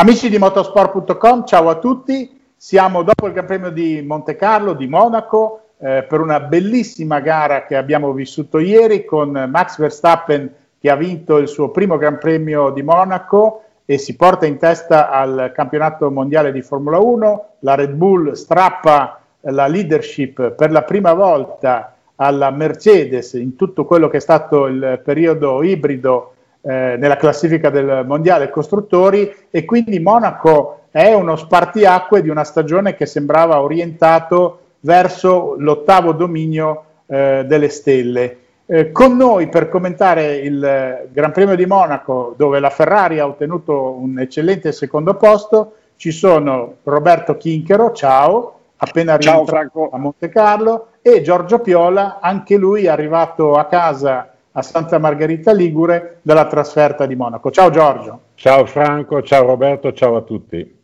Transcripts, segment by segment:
Amici di motorsport.com, ciao a tutti. Siamo dopo il Gran Premio di Monte Carlo, di Monaco, eh, per una bellissima gara che abbiamo vissuto ieri con Max Verstappen che ha vinto il suo primo Gran Premio di Monaco e si porta in testa al campionato mondiale di Formula 1. La Red Bull strappa la leadership per la prima volta alla Mercedes in tutto quello che è stato il periodo ibrido eh, nella classifica del mondiale costruttori e quindi Monaco è uno spartiacque di una stagione che sembrava orientato verso l'ottavo dominio eh, delle stelle. Eh, con noi per commentare il Gran Premio di Monaco, dove la Ferrari ha ottenuto un eccellente secondo posto, ci sono Roberto Chinchero, ciao, appena arrivato a Monte Carlo, e Giorgio Piola, anche lui arrivato a casa a Santa Margherita Ligure dalla trasferta di Monaco. Ciao Giorgio. Ciao Franco, ciao Roberto, ciao a tutti.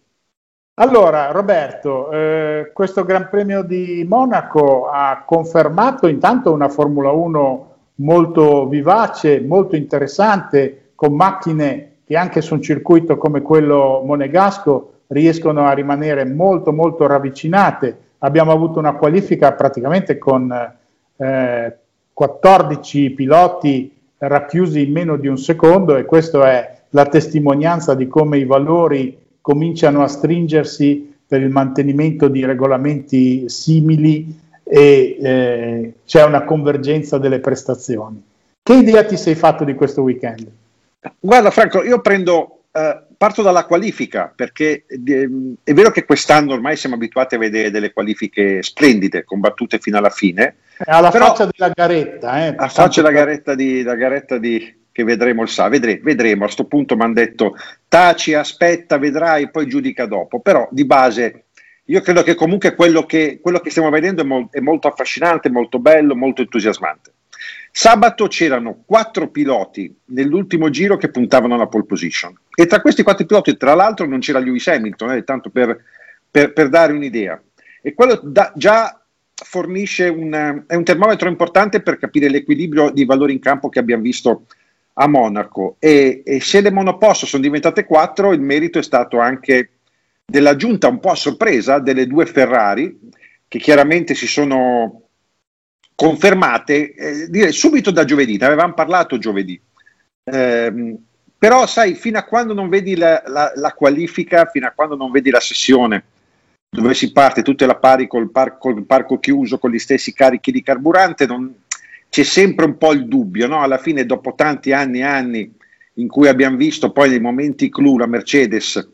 Allora, Roberto, eh, questo Gran Premio di Monaco ha confermato intanto una Formula 1 molto vivace, molto interessante, con macchine che anche su un circuito come quello monegasco riescono a rimanere molto molto ravvicinate. Abbiamo avuto una qualifica praticamente con eh, 14 piloti racchiusi in meno di un secondo e questa è la testimonianza di come i valori cominciano a stringersi per il mantenimento di regolamenti simili e eh, c'è una convergenza delle prestazioni. Che idea ti sei fatto di questo weekend? Guarda Franco, io prendo, eh, parto dalla qualifica perché eh, è vero che quest'anno ormai siamo abituati a vedere delle qualifiche splendide, combattute fino alla fine. Alla però, faccia della garetta. Eh, alla faccia della garetta, di, la garetta di, che vedremo il sa, vedremo, vedremo. a questo punto mi hanno detto taci, aspetta, vedrai, poi giudica dopo, però di base io credo che comunque quello che, quello che stiamo vedendo è, mo- è, molto affascinante, molto bello, molto entusiasmante. Sabato c'erano quattro piloti nell'ultimo giro che puntavano alla pole position e tra questi quattro piloti, tra l'altro, non c'era Lewis Hamilton, eh, tanto per, per, per, dare un'idea. E quello da, già fornisce un, è un termometro importante per capire l'equilibrio di valori in campo che abbiamo visto a Monaco. E, e se le monoposto sono diventate quattro, il merito è stato anche della giunta un po' a sorpresa delle due Ferrari che chiaramente si sono confermate eh, direi subito da giovedì, ne avevamo parlato giovedì. Eh, però sai, fino a quando non vedi la, la, la, qualifica, fino a quando non vedi la sessione dove si parte tutte la pari col, par, col parco chiuso, con gli stessi carichi di carburante, non, c'è sempre un po' il dubbio, no? alla fine dopo tanti anni e anni in cui abbiamo visto poi nei momenti clou la Mercedes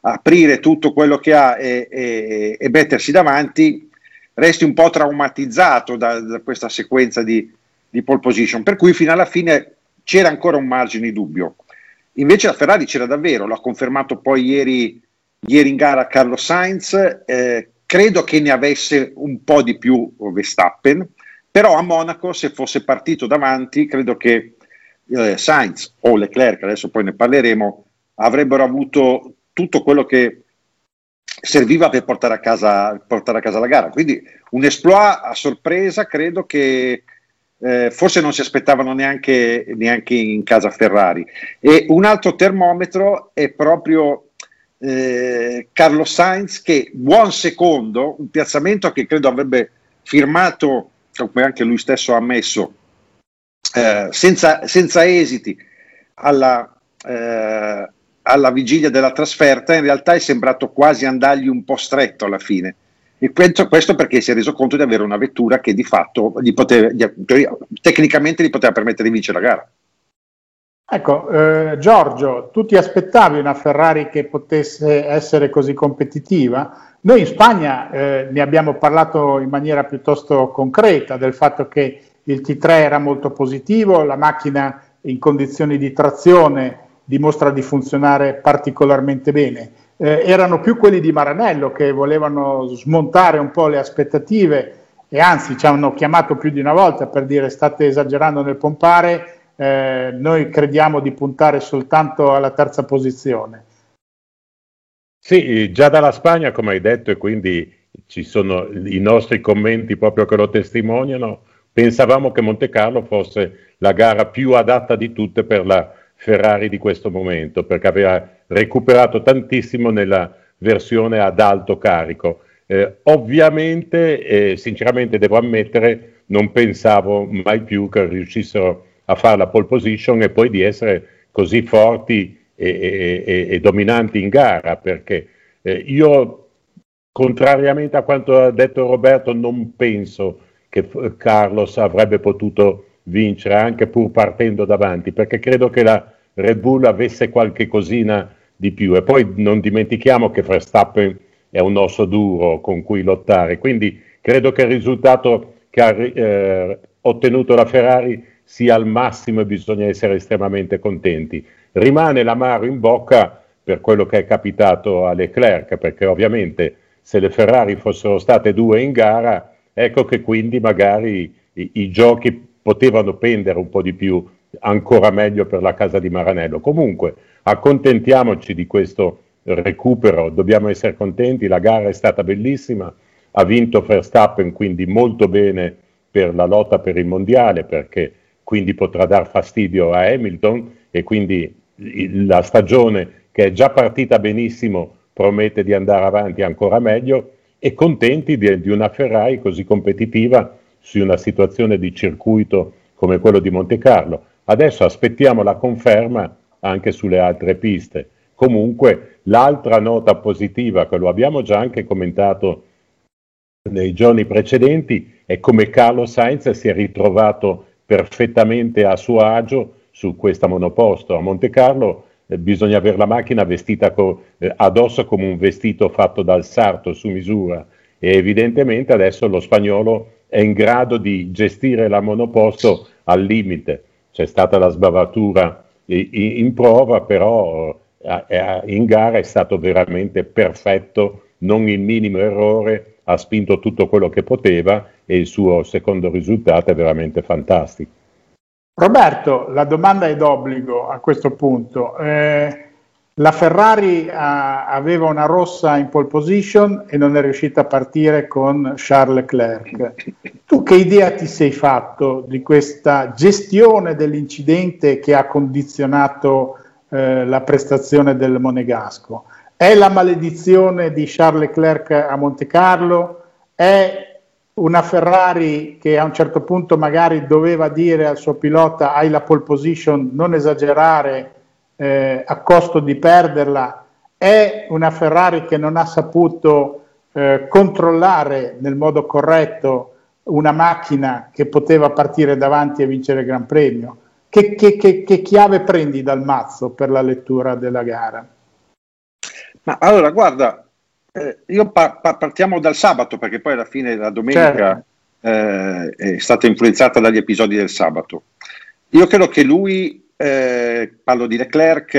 aprire tutto quello che ha e, e, e mettersi davanti, resti un po' traumatizzato da, da questa sequenza di, di, pole position, per cui fino alla fine c'era ancora un margine di dubbio. Invece la Ferrari c'era davvero, l'ha confermato poi ieri, ieri in gara Carlo Sainz, eh, credo che ne avesse un po' di più Verstappen, però a Monaco se fosse partito davanti credo che eh, Sainz o Leclerc, adesso poi ne parleremo, avrebbero avuto tutto quello che serviva per portare a casa, portare a casa la gara. Quindi un esploit a sorpresa, credo che eh, forse non si aspettavano neanche, neanche, in casa Ferrari. E un altro termometro è proprio eh, Carlo Sainz che buon secondo, un piazzamento che credo avrebbe firmato, come anche lui stesso ha ammesso, eh, senza, senza, esiti alla, eh, alla vigilia della trasferta, in realtà è sembrato quasi andargli un po' stretto alla fine. E questo perché si è reso conto di avere una vettura che di fatto gli poteva, gli, tecnicamente gli poteva permettere di vincere la gara. Ecco, eh, Giorgio, tu ti aspettavi una Ferrari che potesse essere così competitiva? Noi in Spagna eh, ne abbiamo parlato in maniera piuttosto concreta del fatto che il T3 era molto positivo, la macchina in condizioni di trazione dimostra di funzionare particolarmente bene. Eh, erano più quelli di Maranello che volevano smontare un po' le aspettative e anzi ci hanno chiamato più di una volta per dire state esagerando nel pompare, eh, noi crediamo di puntare soltanto alla terza posizione. Sì, già dalla Spagna, come hai detto, e quindi ci sono i nostri commenti proprio che lo testimoniano, pensavamo che Monte Carlo fosse la gara più adatta di tutte per la Ferrari di questo momento, perché aveva recuperato tantissimo nella versione ad alto carico. Eh, ovviamente, eh, sinceramente devo ammettere, non pensavo mai più che riuscissero a fare la pole position e poi di essere così forti e, e, e, dominanti in gara, perché eh, io, contrariamente a quanto ha detto Roberto, non penso che Carlos avrebbe potuto vincere anche pur partendo davanti, perché credo che la Red Bull avesse qualche cosina di più. E poi non dimentichiamo che Verstappen è un osso duro con cui lottare, quindi credo che il risultato che ha eh, ottenuto la Ferrari sia al massimo e bisogna essere estremamente contenti. Rimane l'amaro in bocca per quello che è capitato a Leclerc, perché ovviamente se le Ferrari fossero state due in gara, ecco che quindi magari i, i giochi potevano pendere un po' di più, ancora meglio per la casa di Maranello. Comunque, accontentiamoci di questo recupero, dobbiamo essere contenti, la gara è stata bellissima, ha vinto Verstappen, quindi molto bene per la lotta per il mondiale, perché quindi potrà dar fastidio a Hamilton e quindi la stagione che è già partita benissimo promette di andare avanti ancora meglio e contenti di, di una Ferrari così competitiva su una situazione di circuito come quello di Monte Carlo. Adesso aspettiamo la conferma anche sulle altre piste. Comunque l'altra nota positiva, che lo abbiamo già anche commentato nei giorni precedenti, è come Carlo Sainz si è ritrovato perfettamente a suo agio su questa monoposto. A Monte Carlo eh, bisogna avere la macchina vestita co- eh, addosso come un vestito fatto dal sarto su misura e evidentemente adesso lo spagnolo è in grado di gestire la monoposto al limite. C'è stata la sbavatura in prova, però eh, in gara è stato veramente perfetto, non il minimo errore, ha spinto tutto quello che poteva e il suo secondo risultato è veramente fantastico. Roberto, la domanda è d'obbligo a questo punto. Eh, la Ferrari ha, aveva una rossa in pole position e non è riuscita a partire con Charles Leclerc. Tu che idea ti sei fatto di questa gestione dell'incidente che ha condizionato eh, la prestazione del Monegasco? È la maledizione di Charles Leclerc a Monte Carlo? È una Ferrari che a un certo punto magari doveva dire al suo pilota hai la pole position, non esagerare eh, a costo di perderla, è una Ferrari che non ha saputo eh, controllare nel modo corretto una macchina che poteva partire davanti e vincere il Gran Premio. Che, che, che, che chiave prendi dal mazzo per la lettura della gara? Ma allora, guarda, eh, io pa- pa- partiamo dal sabato perché poi alla fine la domenica certo. eh, è stata influenzata dagli episodi del sabato. Io credo che lui, eh, parlo di Leclerc,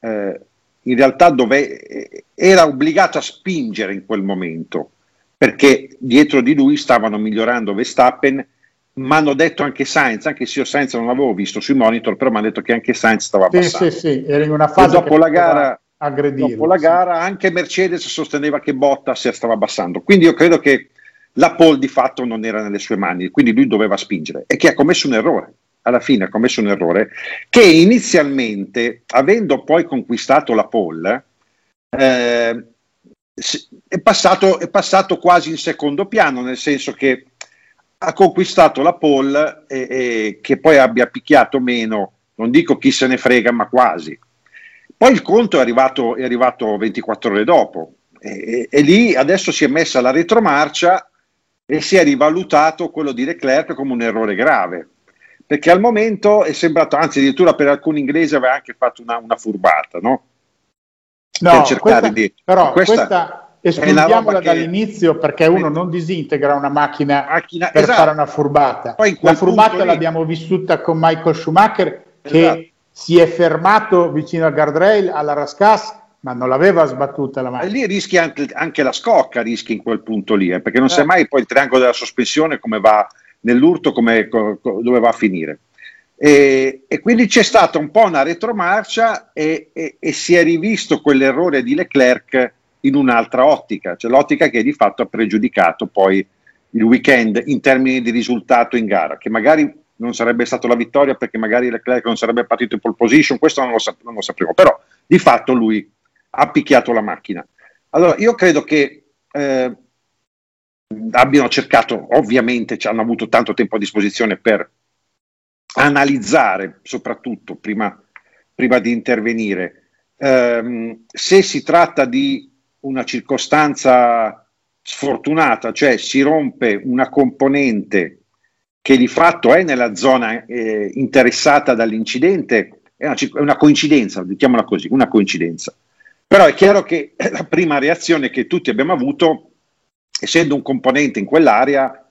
eh, in realtà dove, era obbligato a spingere in quel momento perché dietro di lui stavano migliorando Verstappen mi hanno detto anche Sainz, anche se io Sainz non l'avevo visto sui monitor, però mi hanno detto che anche Sainz stava abbassando. Sì, sì, sì, era in una fase e dopo la gara Dopo la gara anche Mercedes sosteneva che Bottas stava abbassando, quindi io credo che la pole di fatto non era nelle sue mani, quindi lui doveva spingere. E che ha commesso un errore. Alla fine ha commesso un errore che inizialmente, avendo poi conquistato la pole, eh, è, passato, è passato quasi in secondo piano, nel senso che ha conquistato la pole e, e che poi abbia picchiato meno, non dico chi se ne frega, ma quasi poi il conto è arrivato, è arrivato 24 ore dopo e, e, lì adesso si è messa la retromarcia e si è rivalutato quello di Leclerc come un errore grave. Perché al momento è sembrato, anzi addirittura per alcuni inglesi aveva anche fatto una, una furbata, no? No, per cercare questa, di... Però questa, questa escludiamola che... dall'inizio perché uno non disintegra una macchina, macchina per esatto. fare una furbata. la furbata l'abbiamo vissuta con Michael Schumacher che esatto si è fermato vicino al guardrail alla Rascas ma non l'aveva sbattuta la mano. E lì rischi anche, anche, la scocca, rischi in quel punto lì, eh, perché non eh. sai mai poi il triangolo della sospensione come va nell'urto, come, co, dove va a finire. E, e, quindi c'è stata un po' una retromarcia e, e, e, si è rivisto quell'errore di Leclerc in un'altra ottica, cioè l'ottica che di fatto ha pregiudicato poi il weekend in termini di risultato in gara, che magari non sarebbe stata la vittoria perché magari Leclerc non sarebbe partito in pole position, questo non lo, sap- non lo sapevo, però di fatto lui ha picchiato la macchina. Allora, io credo che eh, abbiano cercato, ovviamente ci hanno avuto tanto tempo a disposizione per analizzare, soprattutto prima, prima di intervenire, ehm, se si tratta di una circostanza sfortunata, cioè si rompe una componente che di fatto è nella zona eh, interessata dall'incidente, è una, è una coincidenza, mettiamola così, una coincidenza. Però è chiaro che la prima reazione che tutti abbiamo avuto, essendo un componente in quell'area,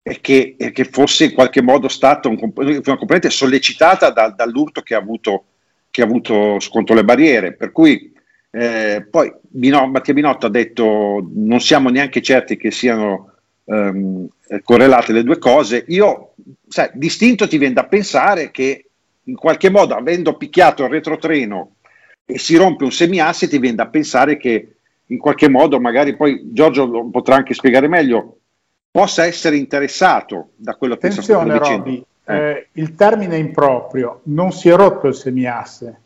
è che, è che fosse in qualche modo stata un, una componente sollecitata da, dall'urto che ha, avuto, che ha avuto contro le barriere. Per cui eh, poi Bino, Mattia Binotto ha detto non siamo neanche certi che siano ehm, correlate le due cose. Io, sai, distinto ti viene da pensare che in qualche modo, avendo picchiato il retrotreno e si rompe un semiasse, ti viene da pensare che in qualche modo, magari poi Giorgio lo potrà anche spiegare meglio, possa essere interessato da quello che Attenzione, sta dicendo. Robby, eh. eh, il termine improprio, non si è rotto il semiasse,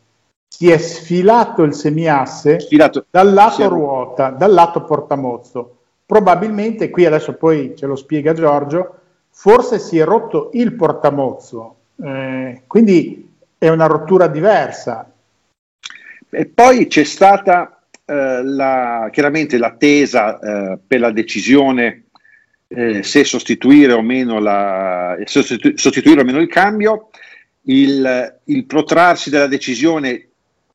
si è sfilato il semiasse sfilato. dal lato ruota, dal lato portamozzo. Probabilmente, qui adesso poi ce lo spiega Giorgio, forse si è rotto il portamozzo, eh, quindi è una rottura diversa. E poi c'è stata eh, la, chiaramente l'attesa eh, per la decisione eh, se sostituire o meno, la, sostitu- sostituire o meno il cambio. Il, il, protrarsi della decisione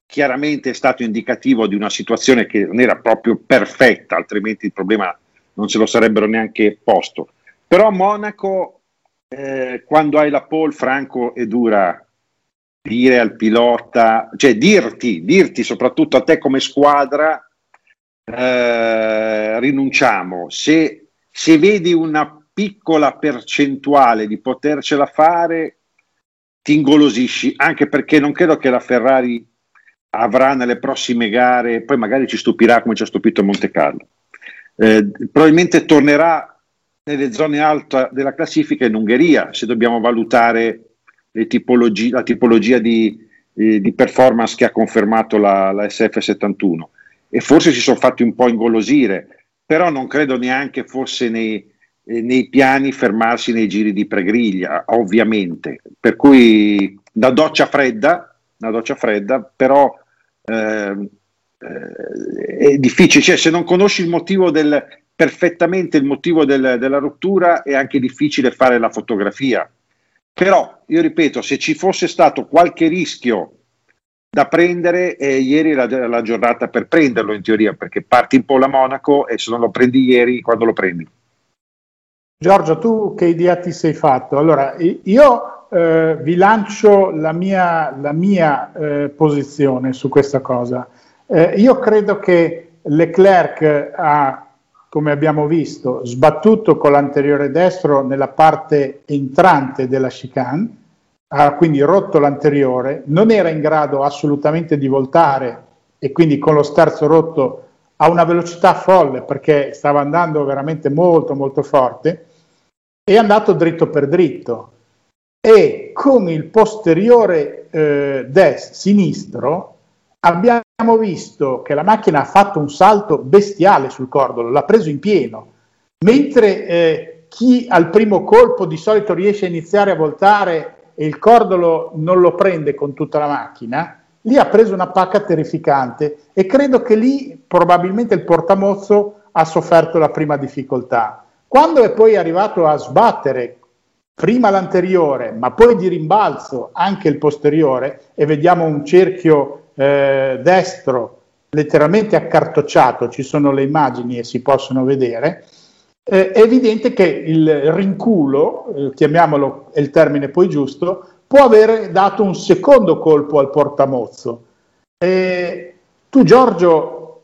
chiaramente è stato indicativo di una situazione che non era proprio perfetta, altrimenti il problema non se lo sarebbero neanche posto. Però Monaco, eh, quando hai la pole, franco e dura, dire al pilota, cioè dirti, dirti soprattutto a te come squadra, eh, rinunciamo. Se, se vedi una piccola percentuale di potercela fare, ti ingolosisci, anche perché non credo che la Ferrari avrà nelle prossime gare, poi magari ci stupirà come ci ha stupito Monte Carlo. Eh, probabilmente tornerà nelle zone alte della classifica in Ungheria, se dobbiamo valutare tipologi- la tipologia di, eh, di, performance che ha confermato la, la, SF71 e forse si sono fatti un po' ingolosire, però non credo neanche fosse nei, eh, nei piani fermarsi nei giri di pregriglia, ovviamente. Per cui da doccia fredda, una doccia fredda, però eh, eh, è difficile, cioè se non conosci il motivo del, perfettamente il motivo del, della rottura è anche difficile fare la fotografia però, io ripeto, se ci fosse stato qualche rischio da prendere, eh, ieri era la giornata per prenderlo in teoria, perché parti un po' la Monaco e se non lo prendi ieri, quando lo prendi? Giorgio, tu che idea ti sei fatto? Allora, io eh, vi lancio la mia, la mia eh, posizione su questa cosa. Eh, io credo che Leclerc ha come abbiamo visto, sbattuto con l'anteriore destro nella parte entrante della chicane, ha quindi rotto l'anteriore, non era in grado assolutamente di voltare e quindi con lo sterzo rotto a una velocità folle perché stava andando veramente molto molto forte, è andato dritto per dritto. E con il posteriore eh, dest- sinistro abbiamo visto che la macchina ha fatto un salto bestiale sul cordolo, l'ha preso in pieno, mentre eh, chi al primo colpo di solito riesce a iniziare a voltare e il cordolo non lo prende con tutta la macchina, lì ha preso una pacca terrificante e credo che lì probabilmente il portamozzo ha sofferto la prima difficoltà. Quando è poi arrivato a sbattere prima l'anteriore, ma poi di rimbalzo anche il posteriore, e vediamo un cerchio eh, destro letteralmente accartocciato, ci sono le immagini e si possono vedere, eh, è evidente che il rinculo, eh, chiamiamolo, il termine poi giusto, può aver dato un secondo colpo al portamozzo. E tu Giorgio,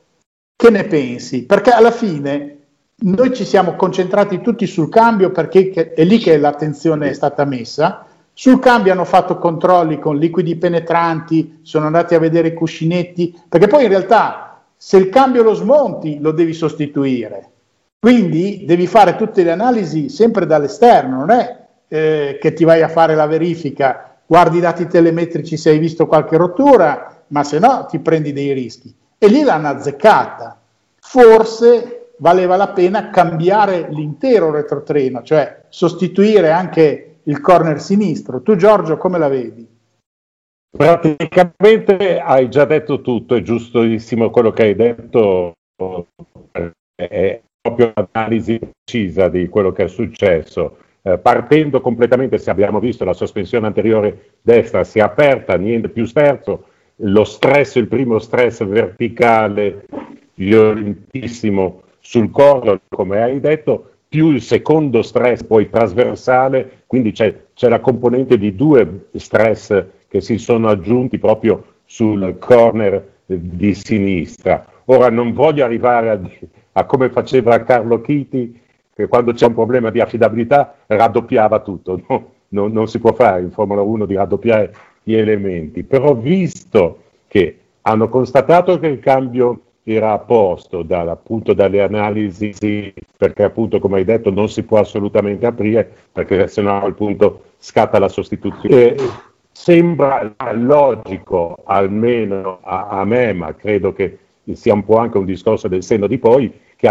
che ne pensi? Perché alla fine noi ci siamo concentrati tutti sul cambio perché è lì che l'attenzione è stata messa. Sul cambio hanno fatto controlli con liquidi penetranti, sono andati a vedere i cuscinetti, perché poi in realtà se il cambio lo smonti lo devi sostituire. Quindi devi fare tutte le analisi sempre dall'esterno, non è eh, che ti vai a fare la verifica, guardi i dati telemetrici se hai visto qualche rottura, ma se no ti prendi dei rischi. E lì l'hanno azzeccata. Forse valeva la pena cambiare l'intero retrotreno, cioè sostituire anche il corner sinistro. Tu Giorgio come la vedi? Praticamente hai già detto tutto, è giustissimo quello che hai detto, è proprio un'analisi precisa di quello che è successo. Eh, partendo completamente, se abbiamo visto la sospensione anteriore destra si è aperta, niente più sterzo, lo stress, il primo stress verticale violentissimo sul corno, come hai detto, più il secondo stress poi trasversale, quindi c'è, c'è la componente di due stress che si sono aggiunti proprio sul corner di sinistra. Ora non voglio arrivare a, a come faceva Carlo Chiti, che quando c'è un problema di affidabilità raddoppiava tutto. No? Non, non, si può fare in Formula 1 di raddoppiare gli elementi, però visto che hanno constatato che il cambio era a posto dal, appunto dalle analisi, perché appunto come hai detto non si può assolutamente aprire, perché sennò a quel punto scatta la sostituzione. E sembra logico, almeno a, a me, ma credo che sia un po' anche un discorso del senno di poi, che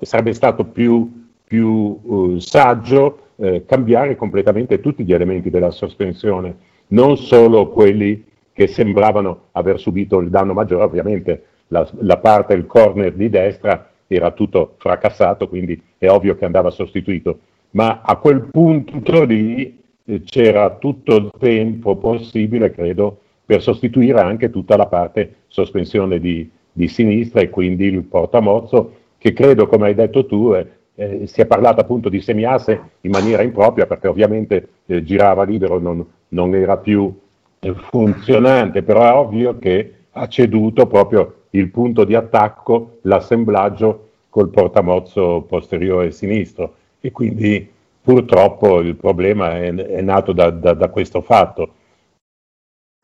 sarebbe stato più più uh, saggio eh, cambiare completamente tutti gli elementi della sospensione, non solo quelli che sembravano aver subito il danno maggiore, ovviamente la, la parte, il corner di destra era tutto fracassato, quindi è ovvio che andava sostituito, ma a quel punto lì eh, c'era tutto il tempo possibile, credo, per sostituire anche tutta la parte sospensione di, di sinistra e quindi il portamozzo, che credo, come hai detto tu, è, eh, si è parlato appunto di semiasse in maniera impropria perché ovviamente eh, girava libero, non, non era più eh, funzionante, però è ovvio che ha ceduto proprio il punto di attacco, l'assemblaggio col portamozzo posteriore sinistro e quindi purtroppo il problema è, è nato da, da, da questo fatto.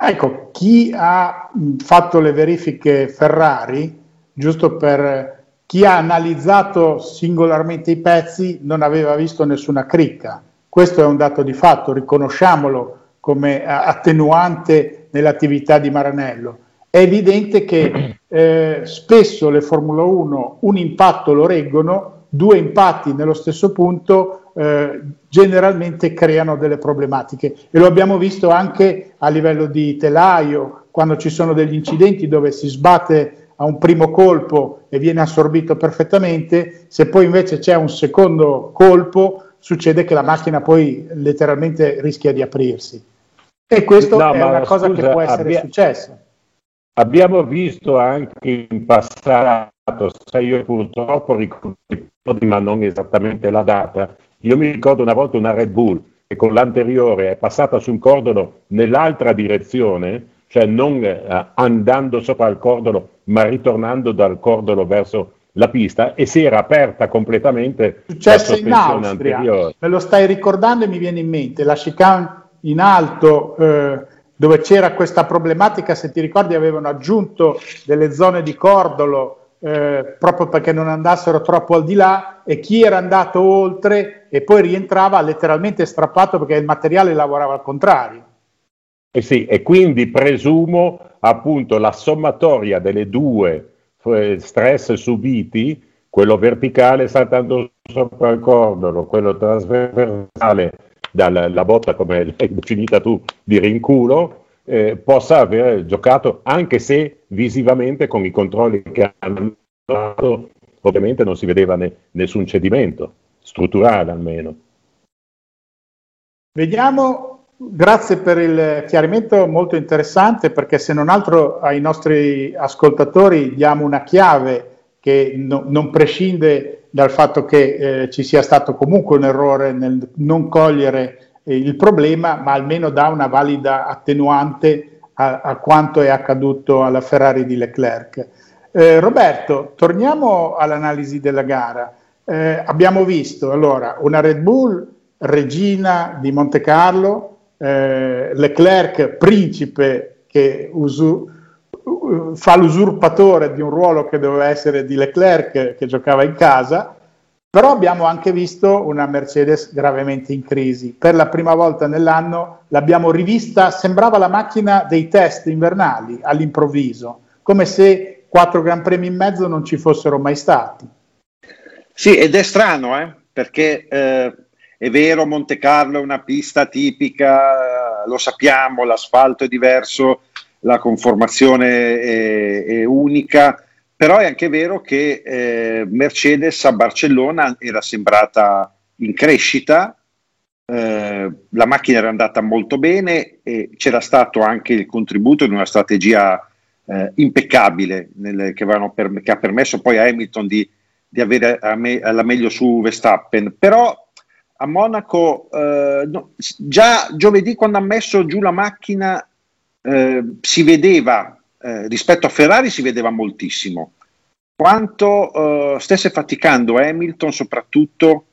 Ecco, chi ha fatto le verifiche Ferrari, giusto per chi ha analizzato singolarmente i pezzi non aveva visto nessuna cricca. Questo è un dato di fatto, riconosciamolo come attenuante nell'attività di Maranello. È evidente che eh, spesso le Formula 1 un impatto lo reggono, due impatti nello stesso punto eh, generalmente creano delle problematiche e lo abbiamo visto anche a livello di telaio, quando ci sono degli incidenti dove si sbatte a un primo colpo e viene assorbito perfettamente, se poi invece c'è un secondo colpo succede che la macchina poi letteralmente rischia di aprirsi. E questo no, è una cosa scusa, che può essere abbia... successa. Abbiamo visto anche in passato, sai io purtroppo ricordo, ma non esattamente la data, io mi ricordo una volta una Red Bull che con l'anteriore è passata su un cordolo nell'altra direzione cioè non eh, andando sopra il cordolo, ma ritornando dal cordolo verso la pista e si era aperta completamente Successo in Austria, anteriore. me lo stai ricordando e mi viene in mente. La chicane in alto eh, dove c'era questa problematica, se ti ricordi avevano aggiunto delle zone di cordolo eh, proprio perché non andassero troppo al di là e chi era andato oltre e poi rientrava letteralmente strappato perché il materiale lavorava al contrario. Eh sì, e quindi presumo appunto la sommatoria delle due eh, stress subiti, quello verticale saltando sopra il cordolo, quello trasversale dalla botta, come l'hai definita tu, di rinculo, eh, possa aver giocato, anche se visivamente con i controlli che hanno fatto, ovviamente non si vedeva ne, nessun cedimento, strutturale almeno. Vediamo Grazie per il chiarimento molto interessante perché se non altro ai nostri ascoltatori diamo una chiave che no, non prescinde dal fatto che eh, ci sia stato comunque un errore nel non cogliere il problema, ma almeno dà una valida attenuante a, a quanto è accaduto alla Ferrari di Leclerc. Eh, Roberto, torniamo all'analisi della gara. Eh, abbiamo visto allora una Red Bull regina di Monte Carlo, eh, Leclerc principe che usu, fa l'usurpatore di un ruolo che doveva essere di Leclerc che giocava in casa, però abbiamo anche visto una Mercedes gravemente in crisi. Per la prima volta nell'anno l'abbiamo rivista, sembrava la macchina dei test invernali all'improvviso, come se quattro Gran Premi in mezzo non ci fossero mai stati. Sì, ed è strano, eh? perché eh, è vero, Monte Carlo è una pista tipica, lo sappiamo, l'asfalto è diverso, la conformazione è, è unica, però è anche vero che eh, Mercedes a Barcellona era sembrata in crescita, eh, la macchina era andata molto bene e c'era stato anche il contributo di una strategia eh, impeccabile nel, che, per, che, ha permesso poi a Hamilton di, di avere me, la meglio su Verstappen. Però a Monaco, eh, no, già giovedì quando ha messo giù la macchina eh, si vedeva eh, rispetto a Ferrari si vedeva moltissimo. Quanto eh, stesse faticando Hamilton, soprattutto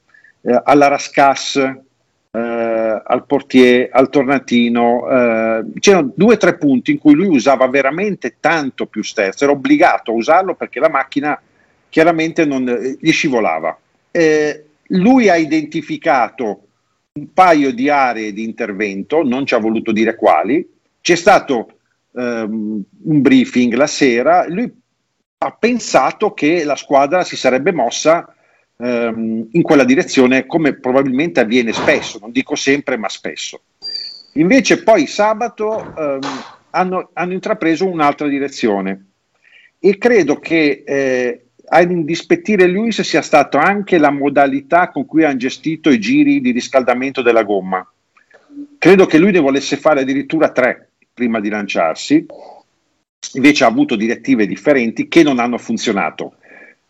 eh, alla Rascass, eh, al portier, al tornantino, eh, c'erano due o tre punti in cui lui usava veramente tanto più sterzo, era obbligato a usarlo perché la macchina chiaramente non gli scivolava. lui ha identificato un paio di aree di intervento, non ci ha voluto dire quali, c'è stato um, un briefing la sera, lui ha pensato che la squadra si sarebbe mossa um, in quella direzione come probabilmente avviene spesso, non dico sempre ma spesso. Invece poi sabato um, hanno, hanno, intrapreso un'altra direzione e credo che eh, a indispettire Luis sia stata anche la modalità con cui hanno gestito i giri di riscaldamento della gomma. Credo che lui ne volesse fare addirittura tre prima di lanciarsi, invece ha avuto direttive differenti che non hanno funzionato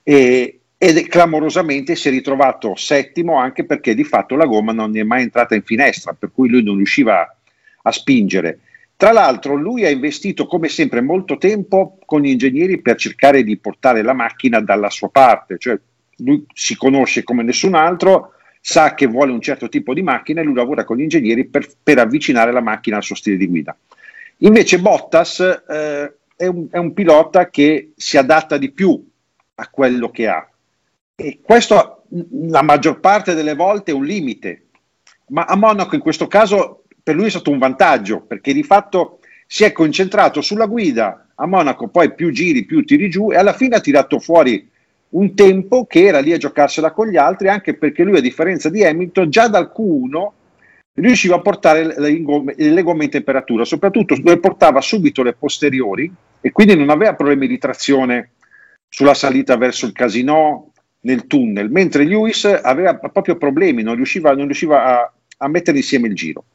e, ed clamorosamente si è ritrovato settimo anche perché di fatto la gomma non è mai entrata in finestra, per cui lui non riusciva a spingere. Tra l'altro lui ha investito come sempre molto tempo con gli ingegneri per cercare di portare la macchina dalla sua parte, cioè lui si conosce come nessun altro, sa che vuole un certo tipo di macchina e lui lavora con gli ingegneri per, per avvicinare la macchina al suo stile di guida. Invece Bottas eh, è, un, è un pilota che si adatta di più a quello che ha. E questo la maggior parte delle volte è un limite, ma a Monaco in questo caso per lui è stato un vantaggio perché di fatto si è concentrato sulla guida a Monaco, poi più giri, più tiri giù e alla fine ha tirato fuori un tempo che era lì a giocarsela con gli altri, anche perché lui a differenza di Hamilton già dal Q1 riusciva a portare le gomme, le gomme in temperatura, soprattutto le portava subito le posteriori e quindi non aveva problemi di trazione sulla salita verso il casino, nel tunnel, mentre Lewis aveva proprio problemi, non riusciva, non riusciva a, a, mettere insieme il giro.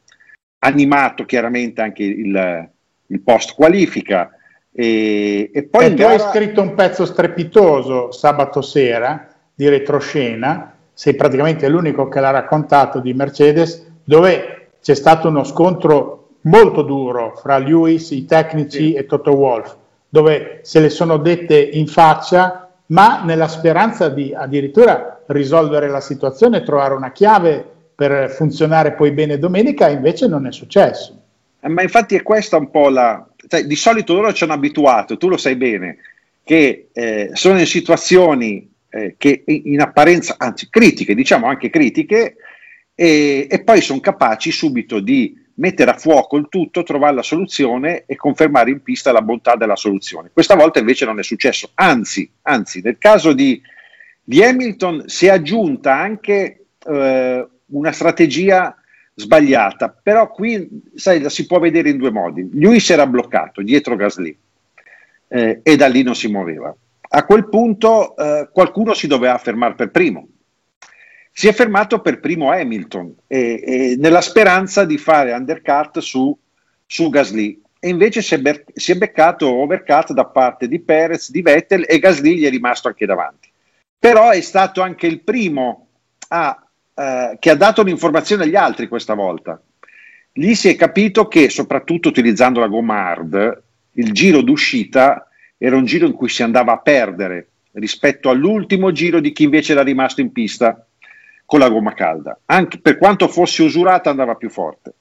Animato chiaramente anche il, il post qualifica. E, e poi e tu gara... hai scritto un pezzo strepitoso sabato sera di retroscena, sei praticamente l'unico che l'ha raccontato di Mercedes dove c'è stato uno scontro molto duro fra Lewis, i tecnici sì. e Toto Wolf, dove se le sono dette in faccia, ma nella speranza di addirittura risolvere la situazione e trovare una chiave per funzionare poi bene domenica, invece non è successo. Eh, ma infatti è questa un po' la... Cioè, di solito loro ci hanno abituato, tu lo sai bene, che eh, sono in situazioni eh, che in apparenza, anzi critiche, diciamo anche critiche, e, e poi sono capaci subito di mettere a fuoco il tutto, trovare la soluzione e confermare in pista la bontà della soluzione. Questa volta invece non è successo, anzi, anzi nel caso di, di Hamilton si è aggiunta anche eh, una strategia sbagliata, però qui sai, la si può vedere in due modi. Lui si era bloccato dietro Gasly eh, e da lì non si muoveva. A quel punto eh, qualcuno si doveva fermare per primo si è fermato per primo Hamilton e, e nella speranza di fare undercut su, su Gasly e invece si è, ber- si è, beccato overcut da parte di Perez, di Vettel e Gasly gli è rimasto anche davanti. Però è stato anche il primo a eh, che ha dato un'informazione agli altri questa volta. Lì si è capito che, soprattutto utilizzando la gomma hard, il giro d'uscita era un giro in cui si andava a perdere rispetto all'ultimo giro di chi invece era rimasto in pista con la gomma calda. Anche per quanto fosse usurata andava più forte.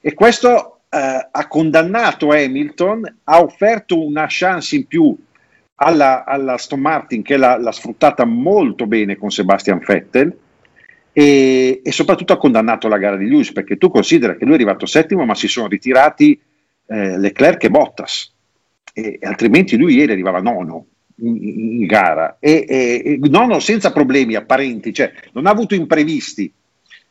E questo eh, ha condannato Hamilton, ha offerto una chance in più alla, alla Aston Martin che l'ha, l'ha, sfruttata molto bene con Sebastian Vettel e, e, soprattutto ha condannato la gara di Lewis perché tu considera che lui è arrivato settimo ma si sono ritirati eh, Leclerc e Bottas e, e altrimenti lui ieri arrivava nono in, gara e, e, nono senza problemi apparenti, cioè non ha avuto imprevisti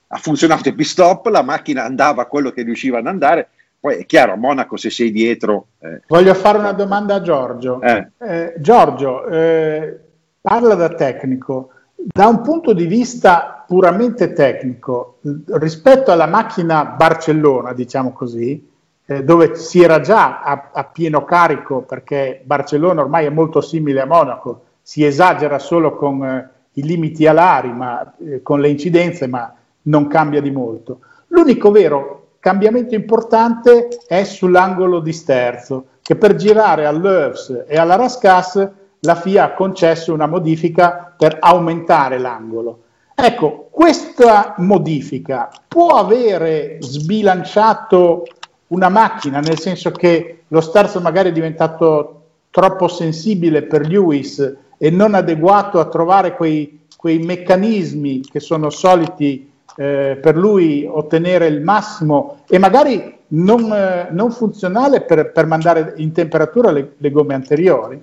ha funzionato il pit stop, la macchina andava quello che riusciva ad andare poi è chiaro, a Monaco se sei dietro... Eh. Voglio fare una domanda a Giorgio. Eh. Eh, Giorgio, eh, parla da tecnico. Da un punto di vista puramente tecnico, rispetto alla macchina Barcellona, diciamo così, eh, dove si era già a, a, pieno carico, perché Barcellona ormai è molto simile a Monaco, si esagera solo con eh, i limiti alari, ma, con le incidenze, ma non cambia di molto. L'unico vero cambiamento importante è sull'angolo di sterzo, che per girare all'Euvs e alla Rascas la FIA ha concesso una modifica per aumentare l'angolo. Ecco, questa modifica può avere sbilanciato una macchina, nel senso che lo sterzo magari è diventato troppo sensibile per Lewis e non adeguato a trovare quei, quei meccanismi che sono soliti eh, per lui ottenere il massimo e magari non, eh, non funzionale per, per, mandare in temperatura le, le gomme anteriori?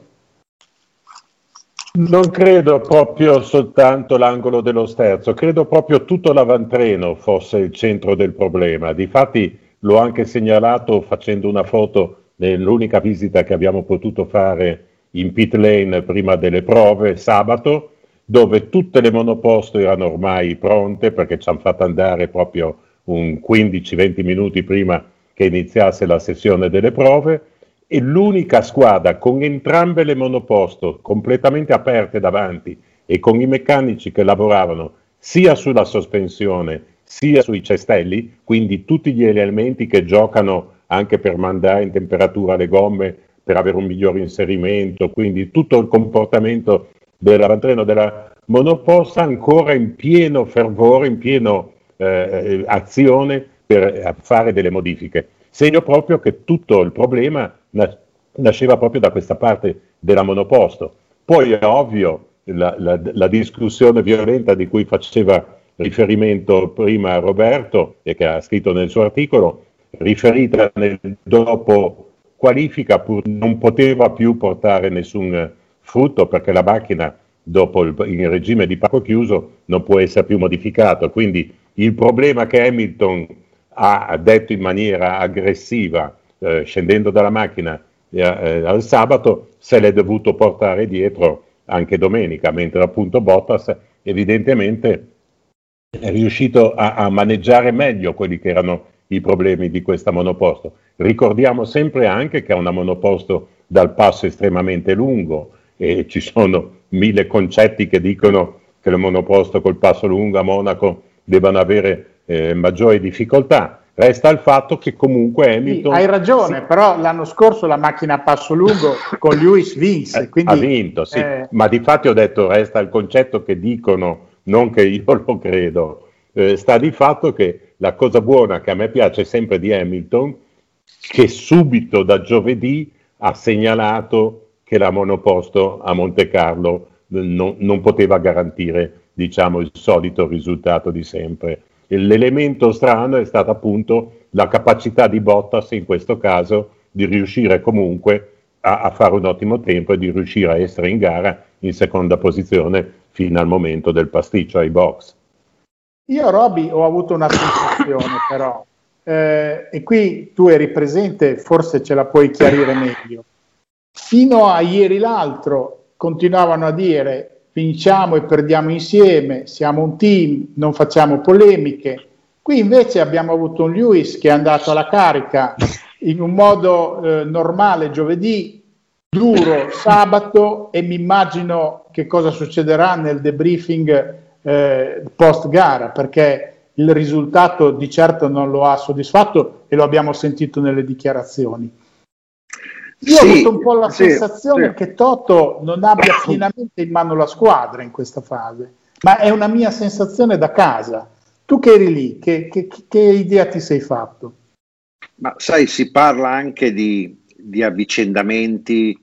Non credo proprio soltanto l'angolo dello sterzo, credo proprio tutto l'avantreno fosse il centro del problema. Difatti l'ho anche segnalato facendo una foto nell'unica visita che abbiamo potuto fare in pit lane prima delle prove sabato dove tutte le monoposto erano ormai pronte perché ci hanno fatto andare proprio un 15-20 minuti prima che iniziasse la sessione delle prove. E l'unica squadra con entrambe le monoposto completamente aperte davanti e con i meccanici che lavoravano sia sulla sospensione sia sui cestelli, quindi tutti gli elementi che giocano anche per mandare in temperatura le gomme, per avere un miglior inserimento, quindi tutto il comportamento dell'avantreno della monoposta ancora in pieno fervore, in piena eh, azione per fare delle modifiche. Segno proprio che tutto il problema nasceva proprio da questa parte della monoposto. Poi è ovvio la, la, la discussione violenta di cui faceva riferimento prima Roberto e che ha scritto nel suo articolo, riferita nel dopo qualifica, pur non poteva più portare nessun frutto perché la macchina dopo il, il regime di pacco chiuso non può essere più modificato. Quindi il problema che Hamilton ha detto in maniera aggressiva eh, scendendo dalla macchina eh, eh, al sabato se l'è dovuto portare dietro anche domenica, mentre appunto Bottas evidentemente è riuscito a, a maneggiare meglio quelli che erano i problemi di questa monoposto. Ricordiamo sempre anche che è una monoposto dal passo estremamente lungo, e ci sono mille concetti che dicono che il monoposto col passo lungo a Monaco debbano avere eh, maggiori difficoltà. Resta il fatto che comunque Hamilton... Sì, hai ragione, sì. però l'anno scorso la macchina a passo lungo con Lewis vinse. Eh, quindi, ha vinto, sì, eh... ma di fatti ho detto resta il concetto che dicono, non che io lo credo. Eh, sta di fatto che la cosa buona che a me piace sempre di Hamilton, che subito da giovedì ha segnalato che la monoposto a Monte Carlo non, non poteva garantire diciamo, il solito risultato di sempre. L'elemento strano è stata appunto la capacità di Bottas in questo caso di riuscire comunque a, a, fare un ottimo tempo e di riuscire a essere in gara in seconda posizione fino al momento del pasticcio ai box. Io Roby ho avuto una sensazione però, eh, e qui tu eri presente, forse ce la puoi chiarire meglio. Fino a ieri l'altro continuavano a dire vinciamo e perdiamo insieme, siamo un team, non facciamo polemiche. Qui invece abbiamo avuto un Lewis che è andato alla carica in un modo eh, normale giovedì, duro sabato e mi immagino che cosa succederà nel debriefing eh, post gara, perché il risultato di certo non lo ha soddisfatto e lo abbiamo sentito nelle dichiarazioni. Io sì, ho avuto un po' la sì, sensazione sì. che Toto non abbia pienamente in mano la squadra in questa fase, ma è una mia sensazione da casa. Tu che eri lì, che, che, che idea ti sei fatto? Ma sai, si parla anche di, di avvicendamenti,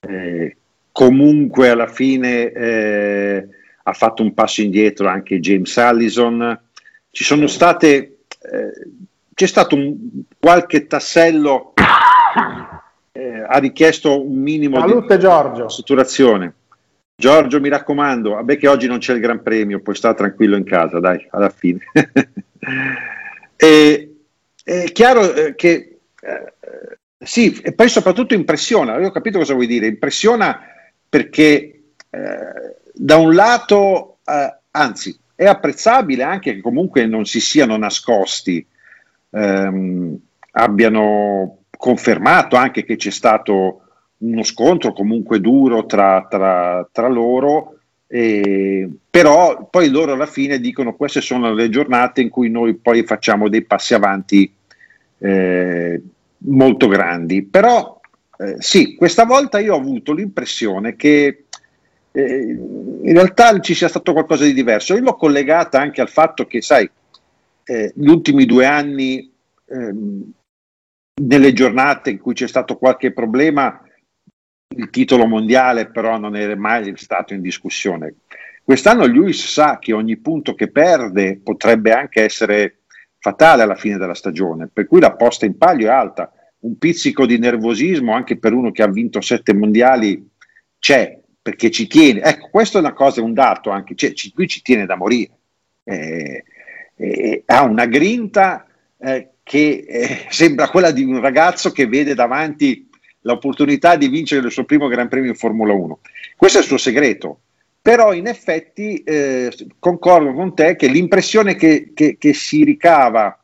eh, comunque alla fine eh, ha fatto un passo indietro anche James Allison, ci sono state, eh, c'è stato un, qualche tassello, eh, ha richiesto un minimo Salute, di Giorgio. strutturazione. Giorgio, mi raccomando, vabbè che oggi non c'è il Gran Premio, puoi stare tranquillo in casa, dai, alla fine. e, è chiaro eh, che eh, sì, e poi soprattutto impressiona, io ho capito cosa vuoi dire, impressiona perché eh, da un lato, eh, anzi, è apprezzabile anche che comunque non si siano nascosti, ehm, abbiano confermato anche che c'è stato uno scontro comunque duro tra, tra, tra loro, eh, però poi loro alla fine dicono queste sono le giornate in cui noi poi facciamo dei passi avanti eh, molto grandi. Però eh, sì, questa volta io ho avuto l'impressione che eh, in realtà ci sia stato qualcosa di diverso. Io l'ho collegata anche al fatto che, sai, eh, gli ultimi due anni, ehm, nelle giornate in cui c'è stato qualche problema, il titolo mondiale però non era mai stato in discussione. Quest'anno Lewis sa che ogni punto che perde potrebbe anche essere fatale alla fine della stagione, per cui la posta in palio è alta. Un pizzico di nervosismo anche per uno che ha vinto sette mondiali c'è, perché ci tiene. Ecco, questo è una cosa, un dato anche, cioè, ci, lui ci tiene da morire. Eh, eh, ha una grinta eh, che eh, sembra quella di un ragazzo che vede davanti l'opportunità di vincere il suo primo Gran Premio in Formula 1. Questo è il suo segreto. Però in effetti eh, concordo con te che l'impressione che, che, che si ricava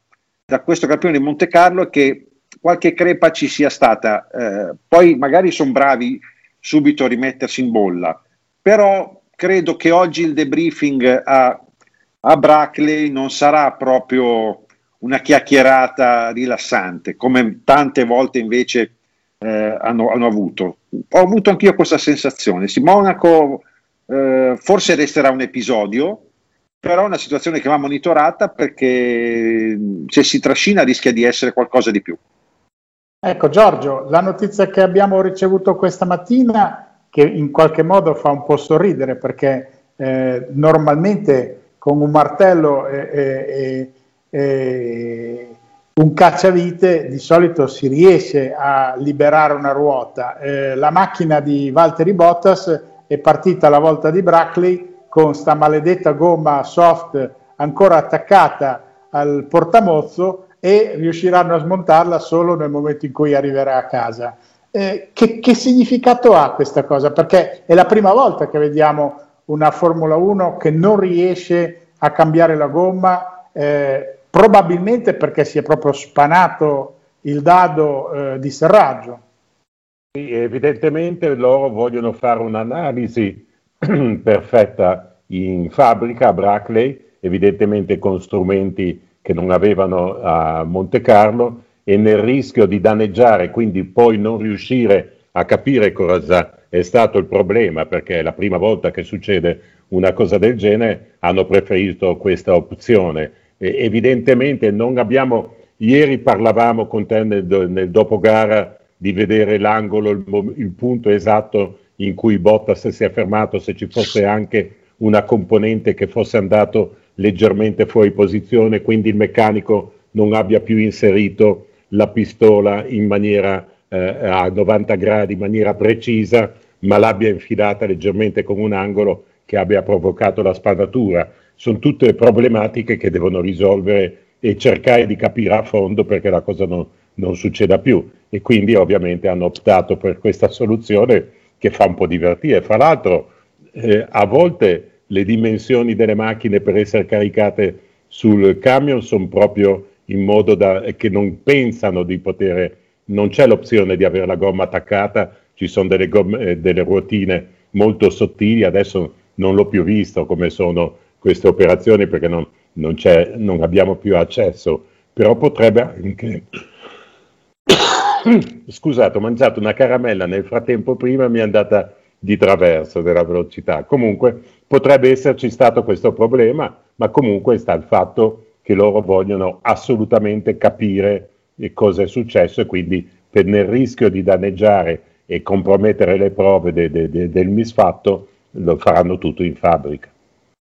da questo campione di Monte Carlo è che qualche crepa ci sia stata. Eh, poi magari sono bravi subito a rimettersi in bolla. Però credo che oggi il debriefing a, a Brackley non sarà proprio una chiacchierata rilassante, come tante volte invece eh, hanno, hanno, avuto. Ho avuto anch'io questa sensazione. Sì, Monaco eh, forse resterà un episodio, però è una situazione che va monitorata perché se si trascina rischia di essere qualcosa di più. Ecco Giorgio, la notizia che abbiamo ricevuto questa mattina, che in qualche modo fa un po' sorridere perché eh, normalmente con un martello e, e, e, un cacciavite di solito si riesce a liberare una ruota. Eh, la macchina di Valtteri Bottas è partita alla volta di Brackley con sta maledetta gomma soft ancora attaccata al portamozzo e riusciranno a smontarla solo nel momento in cui arriverà a casa. Eh, che, che, significato ha questa cosa? Perché è la prima volta che vediamo una Formula 1 che non riesce a cambiare la gomma, eh, probabilmente perché si è proprio spanato il dado eh, di serraggio. Sì, evidentemente loro vogliono fare un'analisi perfetta in fabbrica a Brackley, evidentemente con strumenti che non avevano a Monte Carlo e nel rischio di danneggiare, quindi poi non riuscire a capire cosa è stato il problema, perché è la prima volta che succede una cosa del genere, hanno preferito questa opzione. E evidentemente non abbiamo, ieri parlavamo con te nel, nel dopogara di vedere l'angolo, il, il punto esatto in cui Bottas si è fermato, se ci fosse anche una componente che fosse andato leggermente fuori posizione, quindi il meccanico non abbia più inserito la pistola in maniera eh, a 90 gradi, in maniera precisa, ma l'abbia infilata leggermente con un angolo che abbia provocato la spadatura. Sono tutte problematiche che devono risolvere e cercare di capire a fondo perché la cosa non, non succeda più. E quindi ovviamente hanno optato per questa soluzione che fa un po' divertire. Fra l'altro, eh, a volte le dimensioni delle macchine per essere caricate sul camion sono proprio in modo da, che non pensano di poter, non c'è l'opzione di avere la gomma attaccata, ci sono delle, gomme, eh, delle ruotine molto sottili, adesso non l'ho più visto come sono queste operazioni perché non, non, non abbiamo più accesso, però potrebbe anche... Scusate, ho mangiato una caramella nel frattempo prima mi è andata di traverso della velocità. Comunque potrebbe esserci stato questo problema, ma comunque sta il fatto che loro vogliono assolutamente capire cosa è successo e quindi per nel rischio di danneggiare e compromettere le prove de, de, de, del misfatto lo faranno tutto in fabbrica.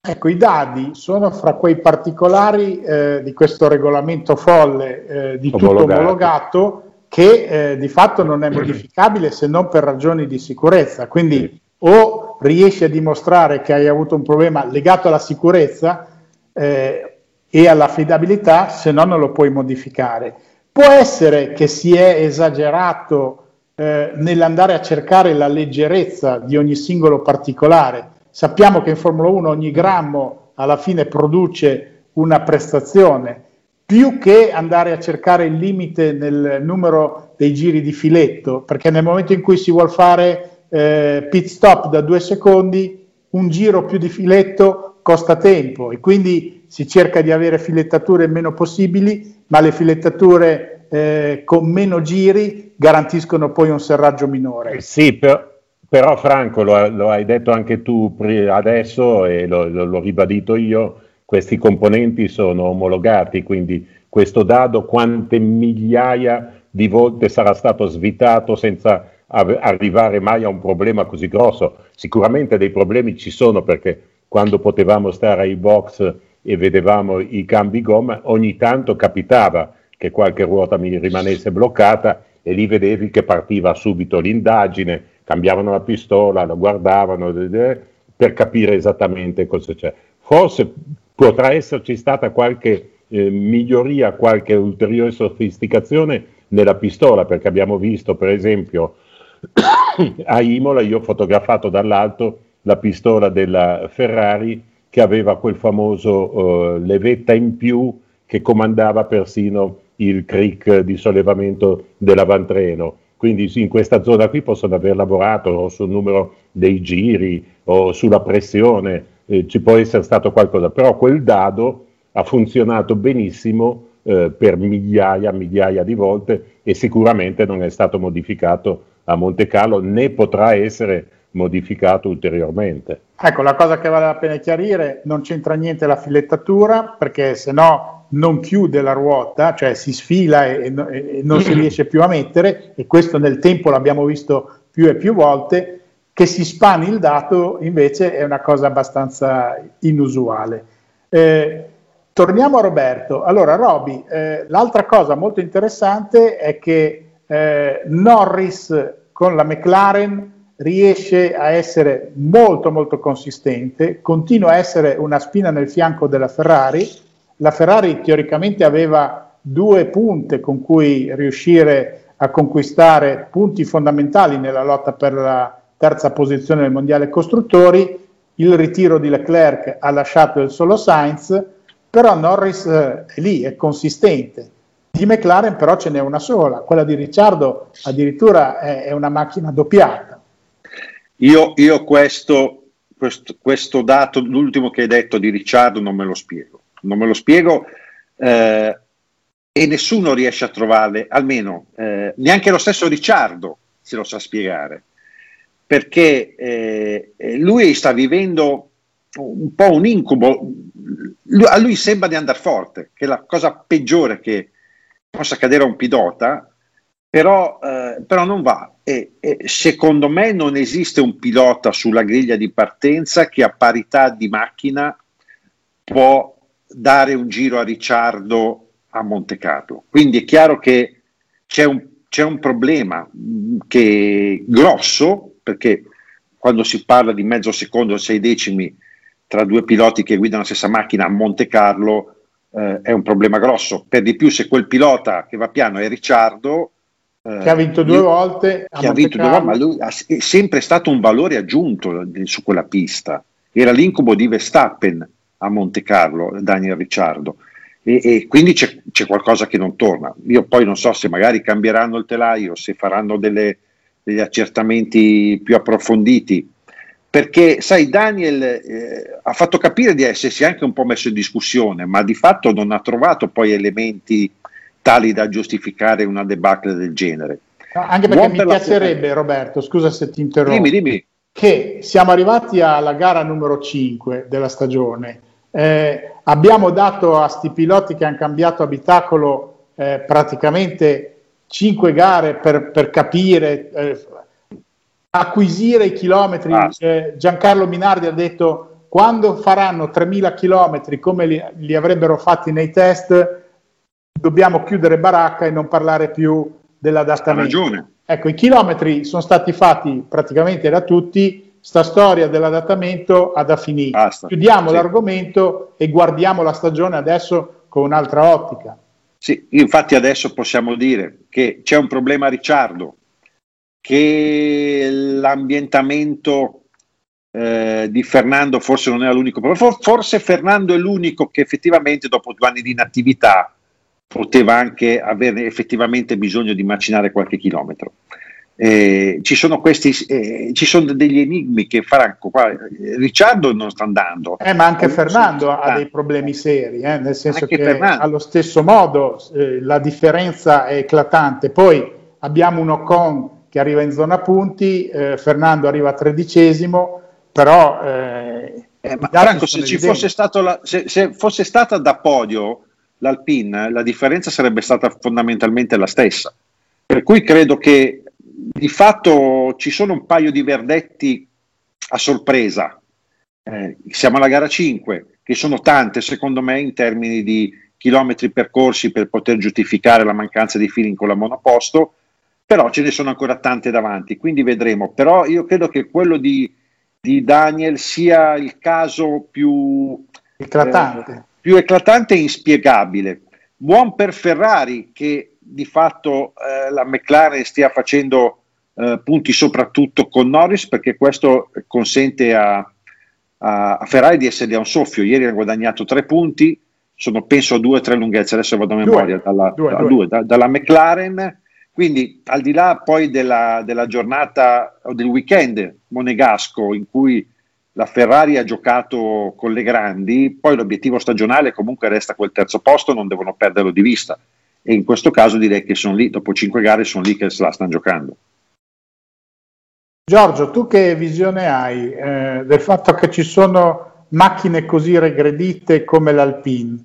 Ecco, i dadi sono fra quei particolari eh, di questo regolamento folle eh, di omologato. tutto omologato che eh, di fatto non è modificabile se non per ragioni di sicurezza. Quindi o riesci a dimostrare che hai avuto un problema legato alla sicurezza eh, e all'affidabilità, se no non lo puoi modificare. Può essere che si è esagerato eh, nell'andare a cercare la leggerezza di ogni singolo particolare. Sappiamo che in Formula 1 ogni grammo alla fine produce una prestazione, più che andare a cercare il limite nel numero dei giri di filetto, perché nel momento in cui si vuole fare eh, pit stop da due secondi, un giro più di filetto costa tempo e quindi si cerca di avere filettature il meno possibili, ma le filettature eh, con meno giri garantiscono poi un serraggio minore. Eh sì, per, però Franco, lo, lo, hai detto anche tu adesso e lo, lo, l'ho ribadito io, questi componenti sono omologati, quindi questo dado quante migliaia di volte sarà stato svitato senza av- arrivare mai a un problema così grosso. Sicuramente dei problemi ci sono perché quando potevamo stare ai box e vedevamo i cambi gomma, ogni tanto capitava che qualche ruota mi rimanesse bloccata e lì vedevi che partiva subito l'indagine, cambiavano la pistola, la guardavano per capire esattamente cosa c'è. Forse potrà esserci stata qualche eh, miglioria, qualche ulteriore sofisticazione nella pistola, perché abbiamo visto per esempio a Imola, io ho fotografato dall'alto la pistola della Ferrari che aveva quel famoso uh, levetta in più che comandava persino il crick di sollevamento dell'avantreno. Quindi in questa zona qui possono aver lavorato sul numero dei giri o sulla pressione, eh, ci può essere stato qualcosa, però quel dado ha funzionato benissimo eh, per migliaia, migliaia di volte e sicuramente non è stato modificato a Monte Carlo né potrà essere modificato ulteriormente. Ecco, la cosa che vale la pena chiarire, non c'entra niente la filettatura, perché se no non chiude la ruota, cioè si sfila e, e, non si riesce più a mettere, e questo nel tempo l'abbiamo visto più e più volte, che si spani il dato invece è una cosa abbastanza inusuale. Eh, torniamo a Roberto. Allora, Roby, eh, l'altra cosa molto interessante è che eh, Norris con la McLaren riesce a essere molto molto consistente, continua a essere una spina nel fianco della Ferrari. La Ferrari teoricamente aveva due punte con cui riuscire a conquistare punti fondamentali nella lotta per la terza posizione nel mondiale costruttori. Il ritiro di Leclerc ha lasciato il solo Sainz, però Norris eh, è lì, è consistente. Di McLaren però ce n'è una sola, quella di Ricciardo addirittura è, è una macchina doppiata. Io, io questo, questo, questo, dato, l'ultimo che hai detto di Ricciardo, non me lo spiego. Non me lo spiego eh, e nessuno riesce a trovarle, almeno eh, neanche lo stesso Ricciardo se lo sa spiegare, perché eh, lui sta vivendo un po' un incubo. A lui sembra di andare forte, che è la cosa peggiore che possa accadere a un pilota, però, eh, però non va. E, e, secondo me non esiste un pilota sulla griglia di partenza che a parità di macchina può dare un giro a Ricciardo a Monte Carlo. Quindi è chiaro che c'è un, c'è un problema mm, che, grosso, perché quando si parla di mezzo secondo, sei decimi tra due piloti che guidano la stessa macchina a Monte Carlo, eh, è un problema grosso. Per di più, se quel pilota che va piano è Ricciardo, eh, che ha vinto due volte. Che ha vinto due volte, ma lui è sempre stato un valore aggiunto su quella pista. Era l'incubo di Verstappen a Monte Carlo, Daniel Ricciardo. E, e quindi c'è, c'è, qualcosa che non torna. Io poi non so se magari cambieranno il telaio, se faranno delle, degli accertamenti più approfonditi, perché sai Daniel eh, ha fatto capire di essersi anche un po' messo in discussione, ma di fatto non ha trovato poi elementi tali da giustificare una debacle del genere. Anche perché Buon mi piacerebbe, la... Roberto, scusa se ti interrompo, dimmi, dimmi. che siamo arrivati alla gara numero 5 della stagione, eh, abbiamo dato a sti piloti che hanno cambiato abitacolo eh, praticamente 5 gare per, per capire, eh, acquisire i chilometri. Ah. Eh, Giancarlo Minardi ha detto quando faranno 3.000 chilometri come li, li, avrebbero fatti nei test, dobbiamo chiudere baracca e non parlare più dell'adattamento. Ha ragione. Ecco, i chilometri sono stati fatti praticamente da tutti, sta storia dell'adattamento ha da finire. Basta. Chiudiamo sì. l'argomento e guardiamo la stagione adesso con un'altra ottica. Sì, infatti adesso possiamo dire che c'è un problema Ricciardo, che l'ambientamento eh, di Fernando forse non era l'unico, for- forse Fernando è l'unico che effettivamente dopo due anni di inattività poteva anche avere effettivamente bisogno di macinare qualche chilometro. Eh, ci, sono questi, eh, ci sono degli enigmi che Franco qua, Ricciardo non sta andando eh, ma anche Fernando ha dei problemi seri eh, nel senso anche che Fernando. allo stesso modo eh, la differenza è eclatante poi abbiamo un Ocon che arriva in zona punti, eh, Fernando arriva a tredicesimo, però... Eh, eh, ma Franco, se, fosse la, se, se, fosse stata da podio l'Alpine, la differenza sarebbe stata fondamentalmente la stessa. Per cui credo che di fatto ci sono un paio di verdetti a sorpresa. Eh, siamo alla gara 5, che sono tante secondo me in termini di chilometri percorsi per poter giustificare la mancanza di feeling con la monoposto però ce ne sono ancora tante davanti, quindi vedremo. Però io credo che quello di, di Daniel sia il caso più eclatante. Eh, più eclatante e inspiegabile. Buon per Ferrari che di fatto eh, la McLaren stia facendo eh, punti soprattutto con Norris perché questo consente a, a, a Ferrari di essere a un soffio. Ieri ha guadagnato tre punti, sono penso a due o tre lunghezze, adesso vado a memoria, due, dalla, due, da, due. Da, dalla McLaren quindi al di là poi della, della giornata o del weekend monegasco in cui la Ferrari ha giocato con le grandi, poi l'obiettivo stagionale comunque resta quel terzo posto, non devono perderlo di vista. E in questo caso direi che sono lì, dopo cinque gare, sono lì che se la stanno giocando. Giorgio, tu che visione hai eh, del fatto che ci sono macchine così regredite come l'Alpine?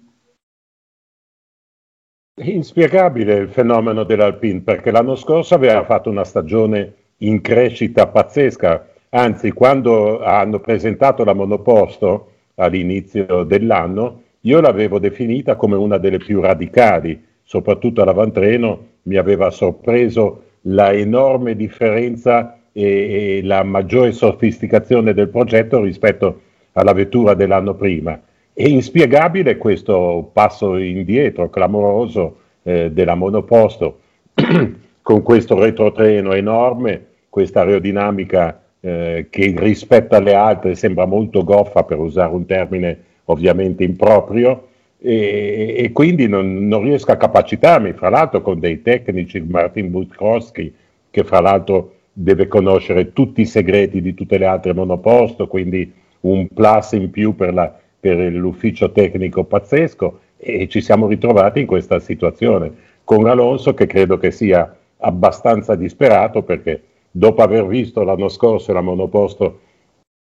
Inspiegabile il fenomeno dell'Alpine perché l'anno scorso aveva fatto una stagione in crescita pazzesca, anzi quando hanno presentato la monoposto all'inizio dell'anno io l'avevo definita come una delle più radicali, soprattutto all'avantreno mi aveva sorpreso la enorme differenza e, e la maggiore sofisticazione del progetto rispetto alla vettura dell'anno prima. È inspiegabile questo passo indietro clamoroso eh, della monoposto con questo retrotreno enorme, questa aerodinamica eh, che rispetto alle altre sembra molto goffa per usare un termine ovviamente improprio e, e quindi non, non, riesco a capacitarmi, fra l'altro con dei tecnici, Martin Butkowski, che fra l'altro deve conoscere tutti i segreti di tutte le altre monoposto, quindi un plus in più per la per l'ufficio tecnico pazzesco e ci siamo ritrovati in questa situazione. Con Alonso che credo che sia abbastanza disperato perché dopo aver visto l'anno scorso la monoposto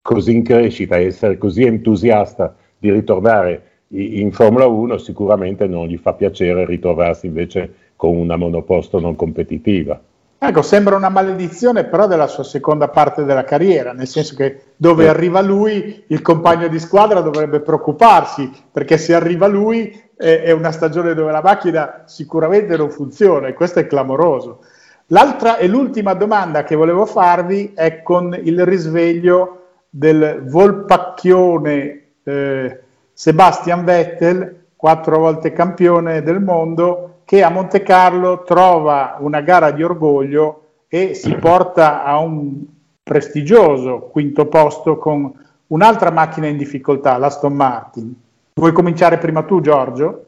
così in crescita essere così entusiasta di ritornare in Formula 1 sicuramente non gli fa piacere ritrovarsi invece con una monoposto non competitiva. Ecco, sembra una maledizione però della sua seconda parte della carriera, nel senso che dove sì. arriva lui il compagno di squadra dovrebbe preoccuparsi, perché se arriva lui è, è una stagione dove la macchina sicuramente non funziona e questo è clamoroso. L'altra e l'ultima domanda che volevo farvi è con il risveglio del volpacchione eh, Sebastian Vettel, quattro volte campione del mondo, che a Monte Carlo trova una gara di orgoglio e si porta a un prestigioso quinto posto con un'altra macchina in difficoltà, l'Aston Martin. Vuoi cominciare prima tu, Giorgio?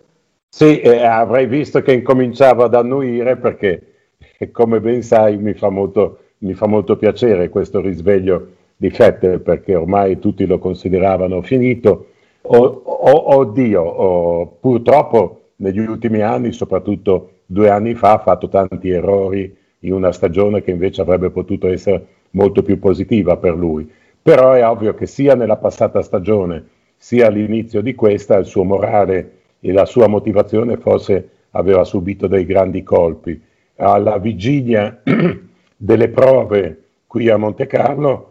Sì, eh, avrei visto che incominciava ad annuire perché, come ben sai, mi fa molto, mi fa molto piacere questo risveglio di Vettel perché ormai tutti lo consideravano finito. O, o, oddio, o, purtroppo negli ultimi anni, soprattutto due anni fa, ha fatto tanti errori in una stagione che invece avrebbe potuto essere molto più positiva per lui. Però è ovvio che sia nella passata stagione sia all'inizio di questa il suo morale e la sua motivazione forse aveva subito dei grandi colpi. Alla vigilia delle prove qui a Monte Carlo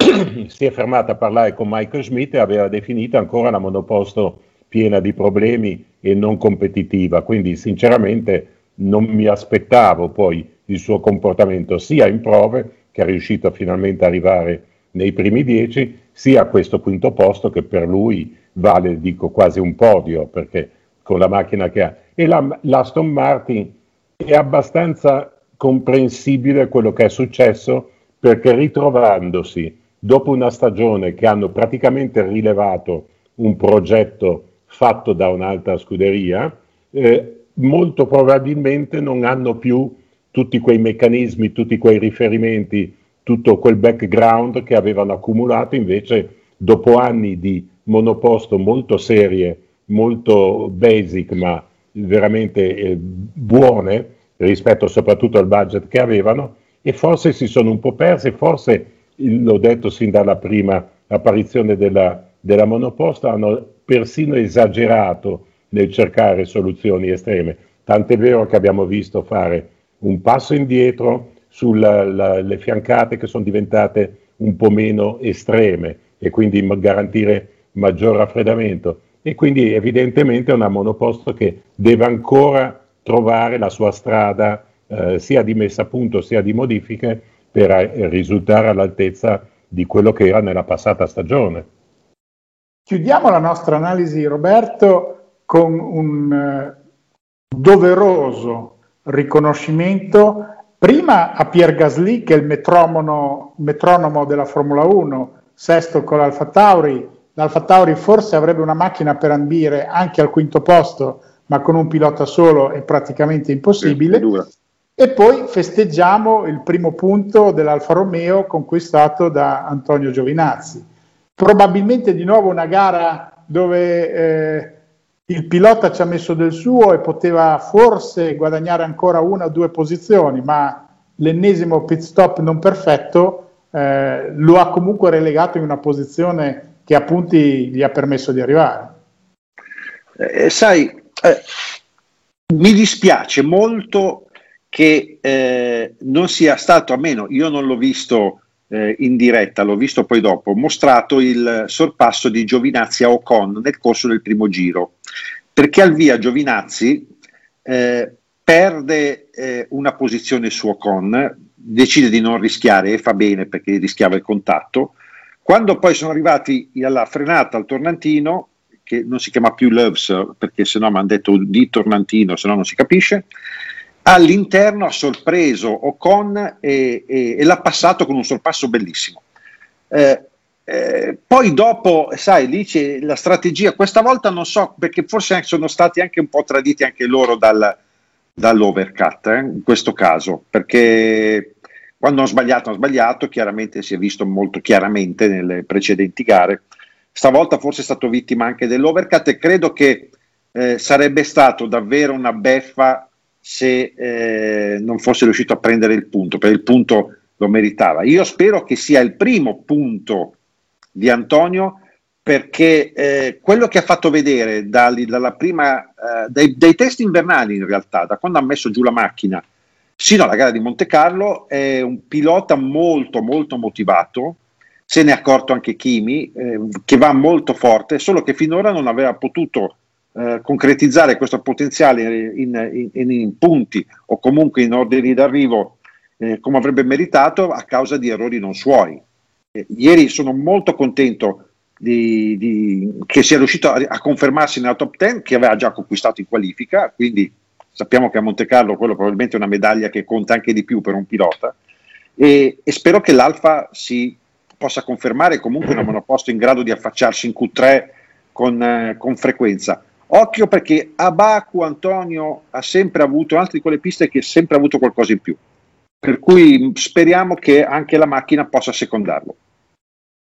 si è fermata a parlare con Michael Schmidt e aveva definito ancora la monoposto piena di problemi e non competitiva, quindi sinceramente non mi aspettavo poi il suo comportamento sia in prove, che è riuscito finalmente ad arrivare nei primi dieci, sia a questo quinto posto che per lui vale, dico, quasi un podio, perché con la macchina che ha. E la, l'Aston Martin è abbastanza comprensibile quello che è successo, perché ritrovandosi dopo una stagione che hanno praticamente rilevato un progetto fatto da un'altra scuderia, eh, molto probabilmente non hanno più tutti quei meccanismi, tutti quei riferimenti, tutto quel background che avevano accumulato. Invece dopo anni di monoposto molto serie, molto basic, ma veramente eh, buone rispetto soprattutto al budget che avevano e forse si sono un po' perse, forse l'ho detto sin dalla prima apparizione della, della monoposta, hanno persino esagerato nel cercare soluzioni estreme. Tant'è vero che abbiamo visto fare un passo indietro sulle fiancate che sono diventate un po' meno estreme e quindi garantire maggior raffreddamento. E quindi evidentemente è una monoposto che deve ancora trovare la sua strada eh, sia di messa a punto sia di modifiche per risultare all'altezza di quello che era nella passata stagione. Chiudiamo la nostra analisi, Roberto, con un eh, doveroso riconoscimento prima a Pierre Gasly, che è il metronomo, metronomo della Formula 1, sesto con l'Alfa Tauri. L'Alfa Tauri forse avrebbe una macchina per ambire anche al quinto posto, ma con un pilota solo è praticamente impossibile. Sì, e poi festeggiamo il primo punto dell'Alfa Romeo conquistato da Antonio Giovinazzi. Probabilmente di nuovo una gara dove eh, il pilota ci ha messo del suo e poteva forse guadagnare ancora una o due posizioni, ma l'ennesimo pit stop non perfetto eh, lo ha comunque relegato in una posizione che a punti gli ha permesso di arrivare. Eh, sai, eh, mi dispiace molto che eh, non sia stato, almeno io non l'ho visto eh, in diretta, l'ho visto poi dopo, mostrato il sorpasso di Giovinazzi a Ocon nel corso del primo giro, perché al via Giovinazzi eh, perde eh, una posizione su Ocon, decide di non rischiare e fa bene perché rischiava il contatto, quando poi sono arrivati alla frenata al tornantino, che non si chiama più Loves perché se no mi hanno detto di tornantino, se no non si capisce, all'interno ha sorpreso Ocon e, e, e l'ha passato con un sorpasso bellissimo. Eh, eh, poi dopo, sai, lì c'è la strategia, questa volta non so perché forse sono stati anche un po' traditi anche loro dal, dall'overcut, eh, in questo caso, perché quando hanno sbagliato, hanno sbagliato, chiaramente si è visto molto chiaramente nelle precedenti gare. Stavolta forse è stato vittima anche dell'overcut e credo che eh, sarebbe stato davvero una beffa se eh, non fosse riuscito a prendere il punto, perché il punto lo meritava. Io spero che sia il primo punto di Antonio perché eh, quello che ha fatto vedere dal, dalla prima, eh, dai, dai, test invernali in realtà, da quando ha messo giù la macchina sino alla gara di Monte Carlo, è un pilota molto molto motivato, se ne è accorto anche Kimi, eh, che va molto forte, solo che finora non aveva potuto eh, concretizzare questo potenziale in, in, in, punti o comunque in ordini d'arrivo eh, come avrebbe meritato a causa di errori non suoi. Eh, ieri sono molto contento di, di, che sia riuscito a, a, confermarsi nella top 10 che aveva già conquistato in qualifica, quindi sappiamo che a Monte Carlo quello probabilmente è una medaglia che conta anche di più per un pilota e, e spero che l'Alfa si possa confermare comunque una monoposto in grado di affacciarsi in Q3 con, eh, con frequenza. Occhio perché a Baku Antonio ha sempre avuto, altre di quelle piste che ha sempre avuto qualcosa in più. Per cui speriamo che anche la macchina possa secondarlo.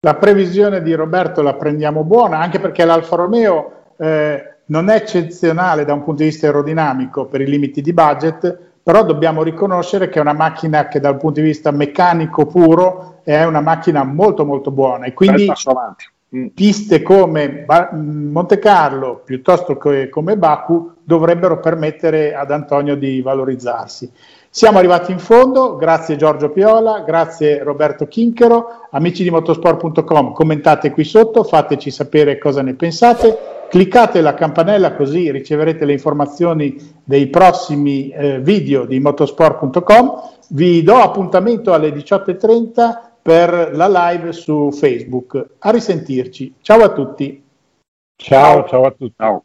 La previsione di Roberto la prendiamo buona, anche perché l'Alfa Romeo eh, non è eccezionale da un punto di vista aerodinamico per i limiti di budget, però dobbiamo riconoscere che è una macchina che dal punto di vista meccanico puro è una macchina molto molto buona e quindi. Piste come Monte Carlo piuttosto che come Baku dovrebbero permettere ad Antonio di valorizzarsi. Siamo arrivati in fondo, grazie Giorgio Piola, grazie Roberto Chinchero, amici di motorsport.com, commentate qui sotto, fateci sapere cosa ne pensate, cliccate la campanella così riceverete le informazioni dei prossimi eh, video di motorsport.com, vi do appuntamento alle 18.30 per la live su Facebook. A risentirci, ciao a tutti. Ciao, ciao a tutti. Ciao.